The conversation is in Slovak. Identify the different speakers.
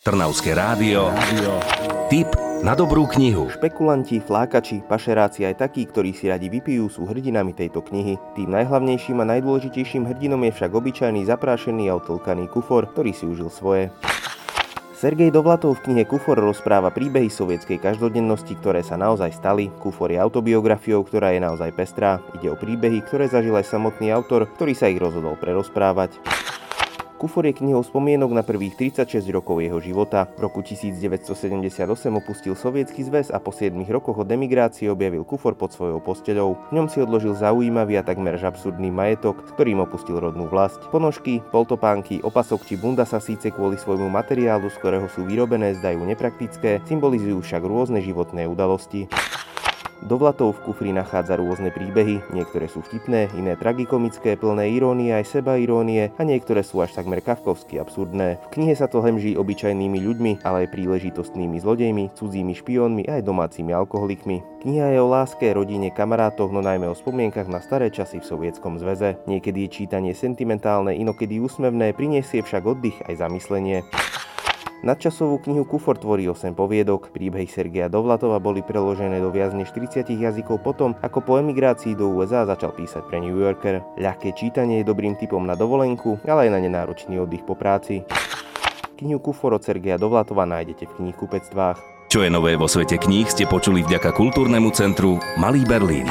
Speaker 1: Trnavské rádio. Tip na dobrú knihu.
Speaker 2: Špekulanti, flákači, pašeráci aj takí, ktorí si radi vypijú, sú hrdinami tejto knihy. Tým najhlavnejším a najdôležitejším hrdinom je však obyčajný zaprášený a utlkaný kufor, ktorý si užil svoje. Sergej Dovlatov v knihe Kufor rozpráva príbehy sovietskej každodennosti, ktoré sa naozaj stali. Kufor je autobiografiou, ktorá je naozaj pestrá. Ide o príbehy, ktoré zažil aj samotný autor, ktorý sa ich rozhodol prerozprávať. Kufor je knihou spomienok na prvých 36 rokov jeho života. V roku 1978 opustil Sovietsky zväz a po 7 rokoch od emigrácie objavil kufor pod svojou posteľou. V ňom si odložil zaujímavý a takmer absurdný majetok, s ktorým opustil rodnú vlast. Ponožky, poltopánky, opasok či bunda sa síce kvôli svojmu materiálu, z ktorého sú vyrobené, zdajú nepraktické, symbolizujú však rôzne životné udalosti. Do vlatov v kufri nachádza rôzne príbehy, niektoré sú vtipné, iné tragikomické, plné irónie aj seba irónie a niektoré sú až takmer kafkovsky absurdné. V knihe sa to hemží obyčajnými ľuďmi, ale aj príležitostnými zlodejmi, cudzími špiónmi aj domácimi alkoholikmi. Kniha je o láske, rodine, kamarátoch, no najmä o spomienkach na staré časy v Sovietskom zväze. Niekedy je čítanie sentimentálne, inokedy úsmevné, priniesie však oddych aj zamyslenie. Nadčasovú knihu Kufor tvorí 8 poviedok. Príbehy Sergeja Dovlatova boli preložené do viac než 30 jazykov potom, ako po emigrácii do USA začal písať pre New Yorker. Ľahké čítanie je dobrým typom na dovolenku, ale aj na nenáročný oddych po práci. Knihu Kufor od Sergeja Dovlatova nájdete v knihkupectvách.
Speaker 1: Čo je nové vo svete kníh ste počuli vďaka kultúrnemu centru Malý Berlín.